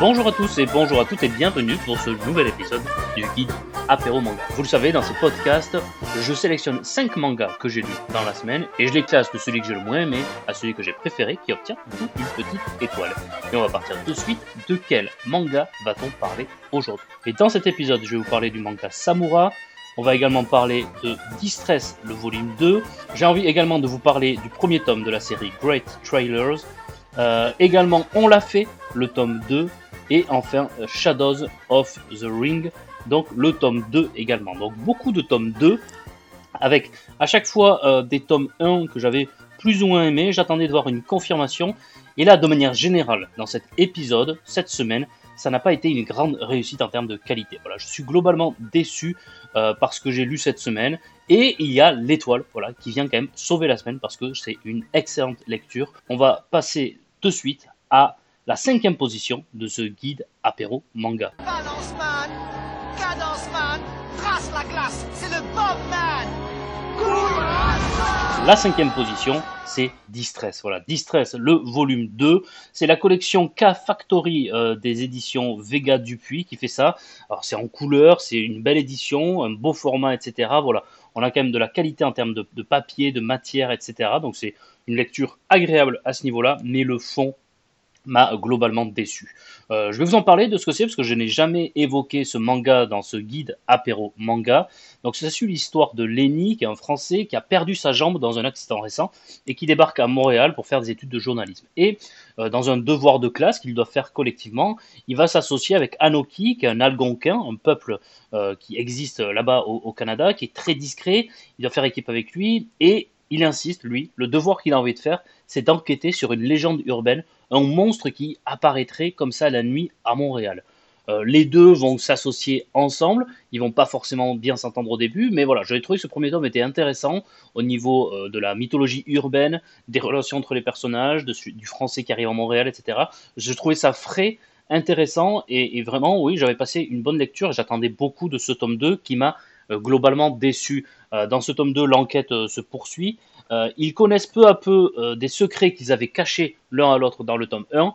Bonjour à tous et bonjour à toutes et bienvenue pour ce nouvel épisode du guide Apéro Manga. Vous le savez, dans ce podcast, je sélectionne 5 mangas que j'ai lus dans la semaine et je les classe de celui que j'ai le moins aimé à celui que j'ai préféré qui obtient une petite étoile. Et on va partir tout de suite de quel manga va-t-on parler aujourd'hui? Et dans cet épisode, je vais vous parler du manga Samura, on va également parler de Distress, le volume 2. J'ai envie également de vous parler du premier tome de la série Great Trailers. Euh, également, on l'a fait, le tome 2. Et enfin, Shadows of the Ring, donc le tome 2 également. Donc beaucoup de tomes 2, avec à chaque fois euh, des tomes 1 que j'avais plus ou moins aimés. J'attendais de voir une confirmation. Et là, de manière générale, dans cet épisode, cette semaine, ça n'a pas été une grande réussite en termes de qualité. Voilà, je suis globalement déçu euh, parce que j'ai lu cette semaine. Et il y a l'étoile, voilà, qui vient quand même sauver la semaine parce que c'est une excellente lecture. On va passer de suite à la cinquième position de ce guide apéro manga. Balance man, cadence man, trace la glace, c'est le Bob man. La cinquième position, c'est Distress. Voilà, Distress, le volume 2. C'est la collection K-Factory euh, des éditions Vega Dupuis qui fait ça. Alors, c'est en couleur, c'est une belle édition, un beau format, etc. Voilà, on a quand même de la qualité en termes de, de papier, de matière, etc. Donc, c'est une lecture agréable à ce niveau-là, mais le fond m'a globalement déçu. Euh, je vais vous en parler de ce que c'est parce que je n'ai jamais évoqué ce manga dans ce guide apéro manga. Donc ça suit l'histoire de Lenny, qui est un Français qui a perdu sa jambe dans un accident récent et qui débarque à Montréal pour faire des études de journalisme. Et euh, dans un devoir de classe qu'il doit faire collectivement, il va s'associer avec Anoki, qui est un Algonquin, un peuple euh, qui existe là-bas au, au Canada, qui est très discret. Il doit faire équipe avec lui et il insiste, lui, le devoir qu'il a envie de faire, c'est d'enquêter sur une légende urbaine, un monstre qui apparaîtrait comme ça la nuit à Montréal. Euh, les deux vont s'associer ensemble, ils vont pas forcément bien s'entendre au début, mais voilà, j'avais trouvé que ce premier tome était intéressant au niveau euh, de la mythologie urbaine, des relations entre les personnages, du français qui arrive à Montréal, etc. Je trouvais ça frais, intéressant, et, et vraiment, oui, j'avais passé une bonne lecture, j'attendais beaucoup de ce tome 2 qui m'a globalement déçu. Euh, dans ce tome 2, l'enquête euh, se poursuit. ils connaissent peu à peu des secrets qu'ils avaient cachés l'un à l'autre dans le tome 1.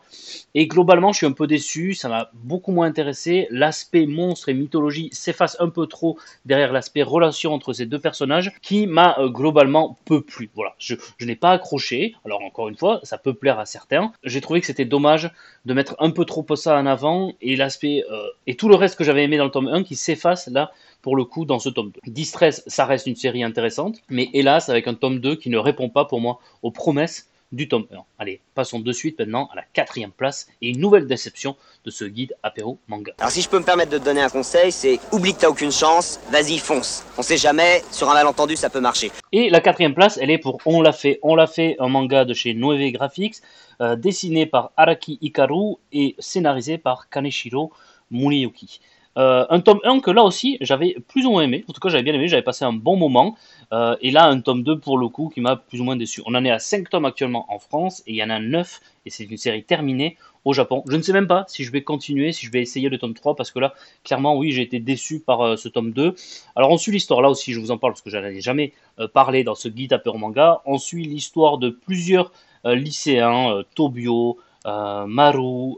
Et globalement, je suis un peu déçu, ça m'a beaucoup moins intéressé. L'aspect monstre et mythologie s'efface un peu trop derrière l'aspect relation entre ces deux personnages qui m'a globalement peu plu. Voilà, je, je n'ai pas accroché. Alors encore une fois, ça peut plaire à certains. J'ai trouvé que c'était dommage de mettre un peu trop ça en avant et l'aspect et tout le reste que j'avais aimé dans le tome 1 qui s'efface là pour le coup dans ce tome 2. Distress, ça reste une série intéressante, mais hélas avec un tome 2 qui ne répond pas pour moi aux promesses du tome 1. Allez, passons de suite maintenant à la quatrième place et une nouvelle déception de ce guide apéro manga. Alors si je peux me permettre de te donner un conseil, c'est oublie que t'as aucune chance, vas-y fonce. On sait jamais, sur un malentendu ça peut marcher. Et la quatrième place, elle est pour On l'a fait, On l'a fait, un manga de chez Noeve Graphics, euh, dessiné par Araki Hikaru et scénarisé par Kaneshiro Muneyuki. Euh, un tome 1 que là aussi j'avais plus ou moins aimé, en tout cas j'avais bien aimé, j'avais passé un bon moment, euh, et là un tome 2 pour le coup qui m'a plus ou moins déçu. On en est à 5 tomes actuellement en France, et il y en a 9, et c'est une série terminée au Japon. Je ne sais même pas si je vais continuer, si je vais essayer le tome 3, parce que là, clairement, oui, j'ai été déçu par euh, ce tome 2. Alors on suit l'histoire, là aussi je vous en parle, parce que je n'en ai jamais parlé dans ce guide à peur manga, on suit l'histoire de plusieurs lycéens, Tobio, Maru,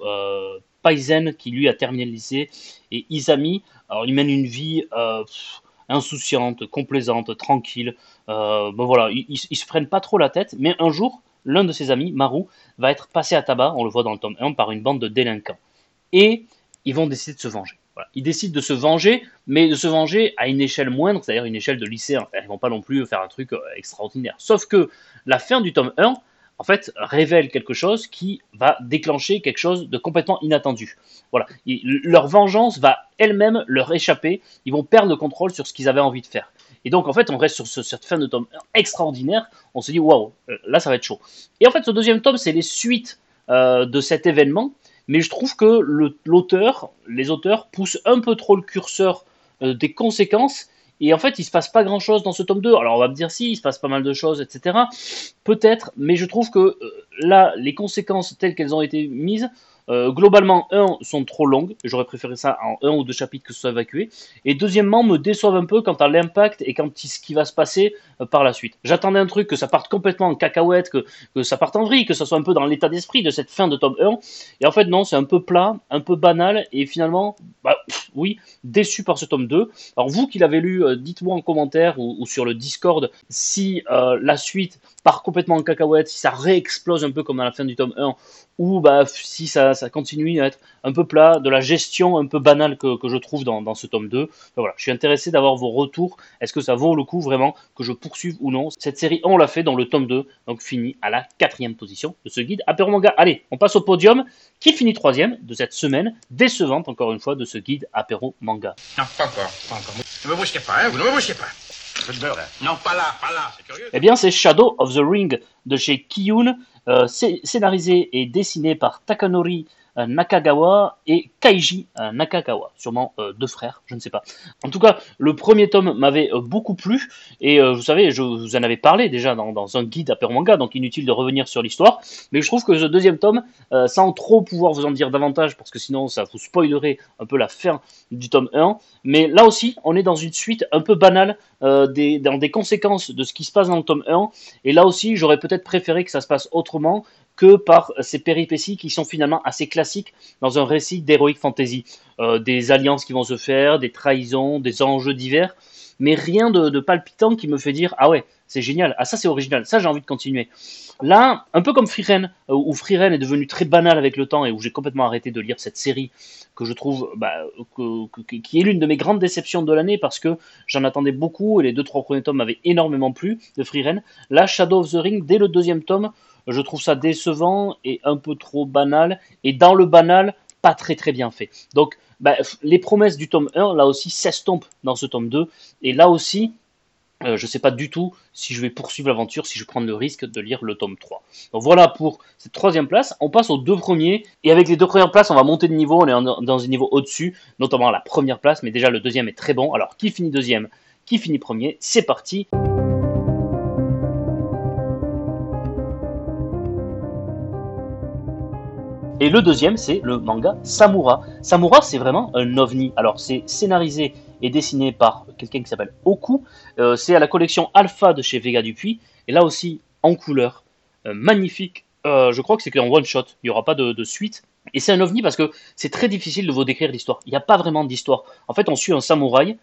Paizen qui lui a terminé le lycée et Isami. Alors il mène une vie euh, insouciante, complaisante, tranquille. Euh, voilà, ils, se prennent pas trop la tête, mais un jour, l'un de ses amis, Maru, va être passé à tabac, on le voit dans le tome 1, par une bande de délinquants. Et ils vont décider de se venger. Ils décident de se venger, mais de se venger à une échelle moindre, c'est-à-dire une échelle de lycéen. Ils vont pas non plus faire un truc euh, extraordinaire. Sauf que la fin du tome 1, en fait, révèle quelque chose qui va déclencher quelque chose de complètement inattendu. Voilà, leur vengeance va elle-même leur échapper. Ils vont perdre le contrôle sur ce qu'ils avaient envie de faire. Et donc, en fait, on reste sur ce, cette fin de tome extraordinaire. On se dit, waouh, là, ça va être chaud. Et en fait, ce deuxième tome, c'est les suites euh, de cet événement. Mais je trouve que l'auteur, les auteurs poussent un peu trop le curseur euh, des conséquences et en fait, il se passe pas grand chose dans ce tome 2. Alors on va me dire si, il se passe pas mal de choses, etc. Peut-être, mais je trouve que euh, là, les conséquences telles qu'elles ont été mises Euh, globalement, un, sont trop longues, j'aurais préféré ça en un ou deux chapitres que ce soit évacué, et deuxièmement, me déçoivent un peu quant à l'impact et quant à ce qui va se passer euh, par la suite. J'attendais un truc, que ça parte complètement en cacahuète, que, ça parte en vrille, que ça soit un peu dans l'état d'esprit de cette fin de tome 1, et en fait non, c'est un peu plat, un peu banal, et finalement, bah, oui, déçu par ce tome 2. Alors vous qui l'avez lu, euh, dites-moi en commentaire ou, ou, sur le Discord si la suite part complètement en cacahuète, si ça réexplose un peu comme à la fin du tome 1, ou bah, si ça, continue à être un peu plat, de la gestion un peu banale que, je trouve dans, ce tome 2. voilà, je suis intéressé d'avoir vos retours. Est-ce que ça vaut le coup vraiment que je poursuive ou non Cette série, on l'a fait dans le tome 2, donc fini à la quatrième position de ce guide apéro manga. Allez, on passe au podium, qui finit troisième de cette semaine décevante, encore une fois, de ce guide apéro manga. Non, pas encore, pas encore. Ne me brusquez pas, hein, vous ne me brusquez pas. Non, pas là, pas là, curieux. Eh bien, c'est Shadow of the Ring de chez Kiyun, euh, scénarisé et dessiné par Takanori Nakagawa et Kaiji euh, Nakagawa, sûrement euh, deux frères, je ne sais pas. En tout cas, le premier tome m'avait beaucoup plu, et vous savez, je vous en avais parlé déjà dans, un guide à manga, donc inutile de revenir sur l'histoire, mais je trouve que ce deuxième tome, sans trop pouvoir vous en dire davantage, parce que sinon ça vous spoilerait un peu la fin du tome 1, mais là aussi, on est dans une suite un peu banale, dans des conséquences de ce qui se passe dans le tome 1, et là aussi, j'aurais peut-être préféré que ça se passe autrement, que par ces péripéties qui sont finalement assez classiques dans un récit d'heroic fantasy. Euh, des alliances qui vont se faire, des trahisons, des enjeux divers, mais rien de, palpitant qui me fait dire ah ouais, c'est génial, ah ça c'est original, ça j'ai envie de continuer. Là, un peu comme Freeren, euh, où Freeren est devenu très banal avec le temps et où j'ai complètement arrêté de lire cette série que je trouve bah, qui est l'une de mes grandes déceptions de l'année parce que j'en attendais beaucoup et les deux trois premiers tomes m'avaient énormément plu de Freeren. Là, Shadow of the Ring, dès le deuxième tome, je trouve ça décevant et un peu trop banal. Et dans le banal, pas très très bien fait. Donc, bah, les promesses du tome 1, là aussi, s'estompent dans ce tome 2. Et là aussi, euh, je ne sais pas du tout si je vais poursuivre l'aventure, si je prends le risque de lire le tome 3. Donc voilà pour cette troisième place. On passe aux deux premiers. Et avec les deux premières places, on va monter de niveau. On est dans un niveau au-dessus, notamment la première place. Mais déjà, le deuxième est très bon. Alors, qui finit deuxième? Qui finit premier? C'est parti Et le deuxième, c'est le manga Samura. Samura, c'est vraiment un ovni. Alors, c'est scénarisé et dessiné par quelqu'un qui s'appelle Oku. Euh, c'est à la collection Alpha de chez Vega Dupuis. Et là aussi, en couleur, euh, magnifique. Euh, je crois que c'est qu'en one shot. Il n'y aura pas de, de suite. Et c'est un ovni parce que c'est très difficile de vous décrire l'histoire. Il n'y a pas vraiment d'histoire. En fait, on suit un samouraï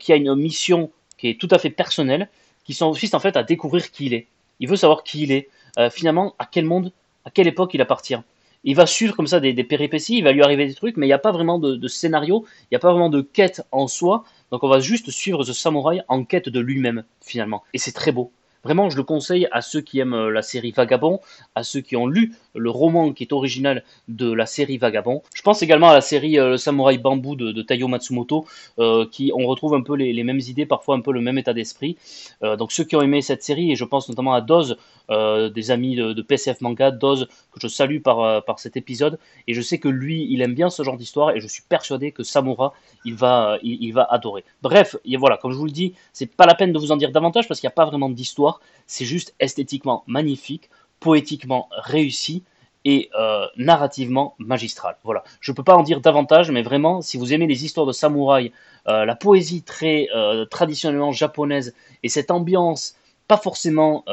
qui a une mission qui est tout à fait personnelle, qui consiste en fait à découvrir qui il est. Il veut savoir qui il est. finalement, à quel monde, à quelle époque il appartient il va suivre comme ça des, péripéties, il va lui arriver des trucs, mais il n'y a pas vraiment de, scénario, il n'y a pas vraiment de quête en soi. Donc on va juste suivre ce samouraï en quête de lui-même finalement. Et c'est très beau. Vraiment, je le conseille à ceux qui aiment euh, la série Vagabond, à ceux qui ont lu le roman qui est original de la série Vagabond. Je pense également à la série euh, Le Samouraï Bambou de, de Matsumoto, euh, qui on retrouve un peu les, mêmes idées, parfois un peu le même état d'esprit. donc ceux qui ont aimé cette série, et je pense notamment à Doz, des amis de, PCF Manga, Doz, que je salue par, par cet épisode, et je sais que lui, il aime bien ce genre d'histoire, et je suis persuadé que Samura, il va, il va adorer. Bref, et voilà, comme je vous le dis, c'est pas la peine de vous en dire davantage parce qu'il n'y a pas vraiment d'histoire c'est juste esthétiquement magnifique, poétiquement réussi et euh, narrativement magistral. Voilà. Je ne peux pas en dire davantage, mais vraiment, si vous aimez les histoires de samouraïs, euh, la poésie très euh, traditionnellement japonaise et cette ambiance, pas forcément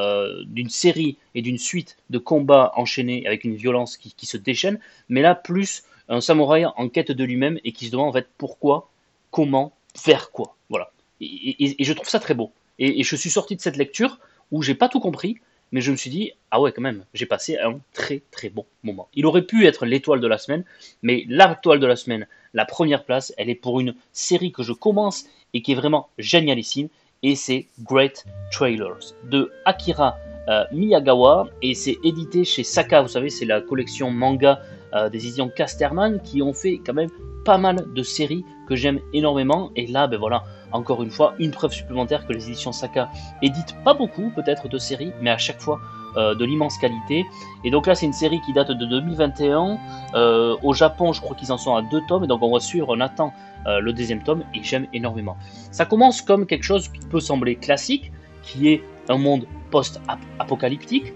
d'une série et d'une suite de combats enchaînés avec une violence qui, se déchaîne, mais là plus un samouraï en quête de lui-même et qui se demande en fait pourquoi, comment, faire quoi. Voilà. Et, je trouve ça très beau. Et je suis sorti de cette lecture où j'ai pas tout compris, mais je me suis dit, ah ouais, quand même, j'ai passé un très très bon moment. Il aurait pu être l'étoile de la semaine, mais l'étoile de la semaine, la première place, elle est pour une série que je commence et qui est vraiment génialissime, et c'est Great Trailers de Akira euh, Miyagawa, et c'est édité chez Saka, vous savez, c'est la collection manga euh, des éditions Casterman qui ont fait quand même pas mal de séries que j'aime énormément, et là, ben voilà, encore une fois, une preuve supplémentaire que les éditions Saka éditent pas beaucoup peut-être de séries, mais à chaque fois euh, de l'immense qualité. Et donc là, c'est une série qui date de 2021. Euh, au Japon, je crois qu'ils en sont à deux tomes, et donc on va suivre, on attend euh, le deuxième tome, et j'aime énormément. Ça commence comme quelque chose qui peut sembler classique, qui est un monde post-apocalyptique,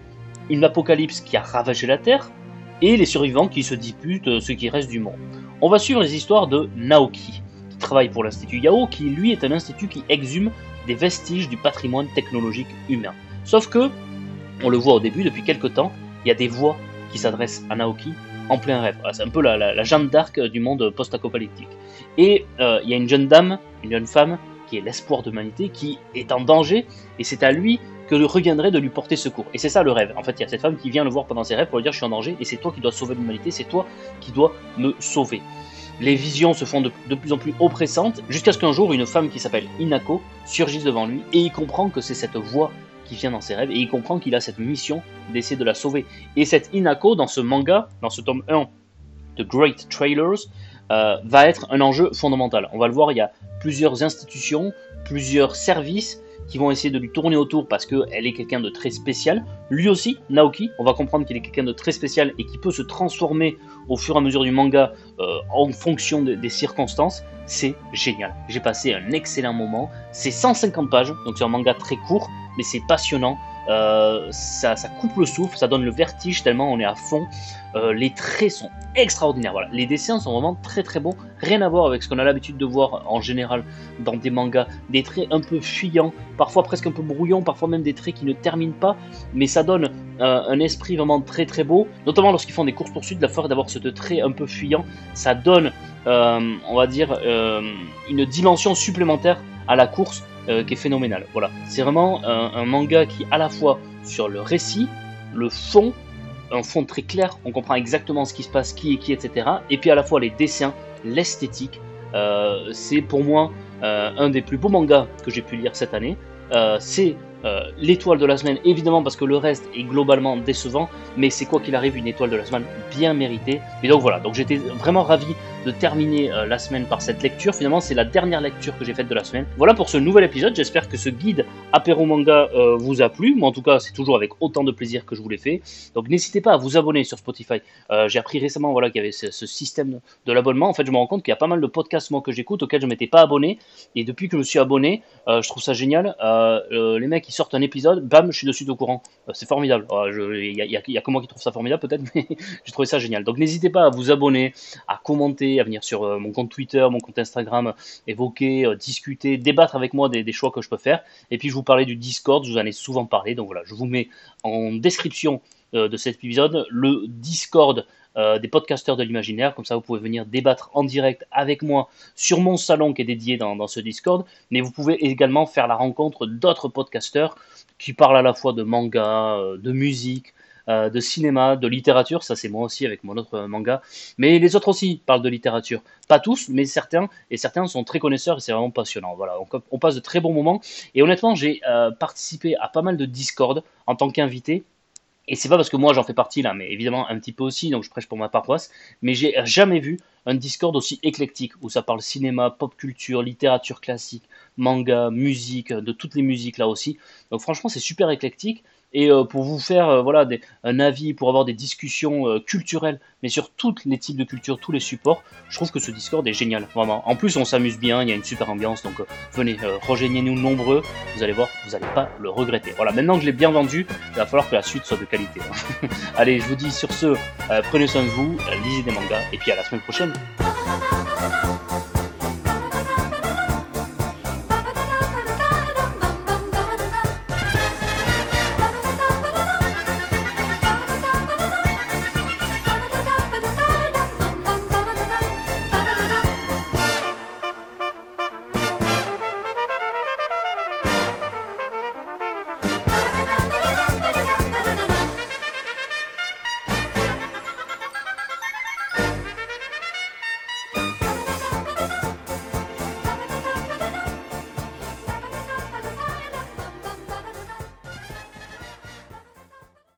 une apocalypse qui a ravagé la Terre, et les survivants qui se disputent ce qui reste du monde. On va suivre les histoires de Naoki, qui travaille pour l'Institut Yao, qui lui est un institut qui exhume des vestiges du patrimoine technologique humain. Sauf que, on le voit au début, depuis quelques temps, il y a des voix qui s'adressent à Naoki en plein rêve. C'est un peu la, la, Jeanne d'Arc du monde post-apocalyptique. Et euh, il y a une jeune dame, une jeune femme, qui est l'espoir de l'humanité, qui est en danger, et c'est à lui que le reviendrait de lui porter secours. Et c'est ça le rêve. En fait, il y a cette femme qui vient le voir pendant ses rêves pour lui dire je suis en danger, et c'est toi qui dois sauver l'humanité, c'est toi qui dois me sauver. Les visions se font de, de plus en plus oppressantes, jusqu'à ce qu'un jour, une femme qui s'appelle Inako surgisse devant lui, et il comprend que c'est cette voix qui vient dans ses rêves, et il comprend qu'il a cette mission d'essayer de la sauver. Et cette Inako, dans ce manga, dans ce tome 1 de Great Trailers, euh, va être un enjeu fondamental. On va le voir, il y a plusieurs institutions, plusieurs services qui vont essayer de lui tourner autour parce qu'elle est quelqu'un de très spécial. Lui aussi, Naoki, on va comprendre qu'il est quelqu'un de très spécial et qui peut se transformer au fur et à mesure du manga euh, en fonction des circonstances. C'est génial. J'ai passé un excellent moment. C'est 150 pages, donc c'est un manga très court, mais c'est passionnant. Euh, ça, coupe le souffle, ça donne le vertige tellement on est à fond. Euh, les traits sont extraordinaires. Les dessins sont vraiment très très beaux. Rien à voir avec ce qu'on a l'habitude de voir en général dans des mangas. Des traits un peu fuyants, parfois presque un peu brouillons, parfois même des traits qui ne terminent pas. Mais ça donne euh, un esprit vraiment très très beau. Notamment lorsqu'ils font des courses-poursuites, la force d'avoir ce trait un peu fuyant, ça donne, on va dire, une dimension supplémentaire à la course euh, qui est phénoménal. Voilà, c'est vraiment un, manga qui à la fois sur le récit, le fond, un fond très clair, on comprend exactement ce qui se passe, qui est qui, etc. Et puis à la fois les dessins, l'esthétique. Euh, c'est pour moi euh, un des plus beaux mangas que j'ai pu lire cette année. c'est euh, l'étoile de la semaine, évidemment, parce que le reste est globalement décevant, mais c'est quoi qu'il arrive une étoile de la semaine bien méritée. Et donc voilà, donc j'étais vraiment ravi de terminer euh, la semaine par cette lecture. Finalement, c'est la dernière lecture que j'ai faite de la semaine. Voilà pour ce nouvel épisode. J'espère que ce guide apéro manga euh, vous a plu. Moi, en tout cas, c'est toujours avec autant de plaisir que je vous l'ai fait. Donc n'hésitez pas à vous abonner sur Spotify. j'ai appris récemment voilà, qu'il y avait ce, système de l'abonnement. En fait, je me rends compte qu'il y a pas mal de podcasts moi, que j'écoute auxquels je m'étais pas abonné. Et depuis que je me suis abonné, je trouve ça génial. les mecs, sortent un épisode, bam, je suis dessus au courant. Euh, c'est formidable. Il n'y a, a, que moi qui trouve ça formidable peut-être, mais j'ai trouvé ça génial. Donc n'hésitez pas à vous abonner, à commenter, à venir sur euh, mon compte Twitter, mon compte Instagram, évoquer, euh, discuter, débattre avec moi des, choix que je peux faire. Et puis je vous parlais du Discord, je vous en ai souvent parlé. Donc voilà, je vous mets en description de cet épisode le Discord euh, des podcasteurs de l'imaginaire. Comme ça, vous pouvez venir débattre en direct avec moi sur mon salon qui est dédié dans, ce Discord. Mais vous pouvez également faire la rencontre d'autres podcasteurs qui parlent à la fois de manga, euh, de musique, euh, de cinéma, de littérature. Ça, c'est moi aussi avec mon autre manga. Mais les autres aussi parlent de littérature. Pas tous, mais certains. Et certains sont très connaisseurs et c'est vraiment passionnant. Voilà, on, on, passe de très bons moments. Et honnêtement, j'ai participé à pas mal de Discord en tant qu'invité. Et c'est pas parce que moi j'en fais partie là, mais évidemment un petit peu aussi, donc je prêche pour ma paroisse, mais j'ai jamais vu un Discord aussi éclectique, où ça parle cinéma, pop culture, littérature classique, manga, musique, de toutes les musiques là aussi. Donc franchement c'est super éclectique, et euh, pour vous faire euh, voilà un avis, pour avoir des discussions euh, culturelles, mais sur tous les types de culture, tous les supports, je trouve que ce Discord est génial, vraiment. En plus, on s'amuse bien, il y a une super ambiance, donc venez, rejoignez-nous nombreux, vous allez voir, vous n'allez pas le regretter. Voilà, maintenant que je l'ai bien vendu, il va falloir que la suite soit de qualité. Hein. allez, je vous dis sur ce, prenez soin de vous, lisez des mangas, et puis à la semaine prochaine.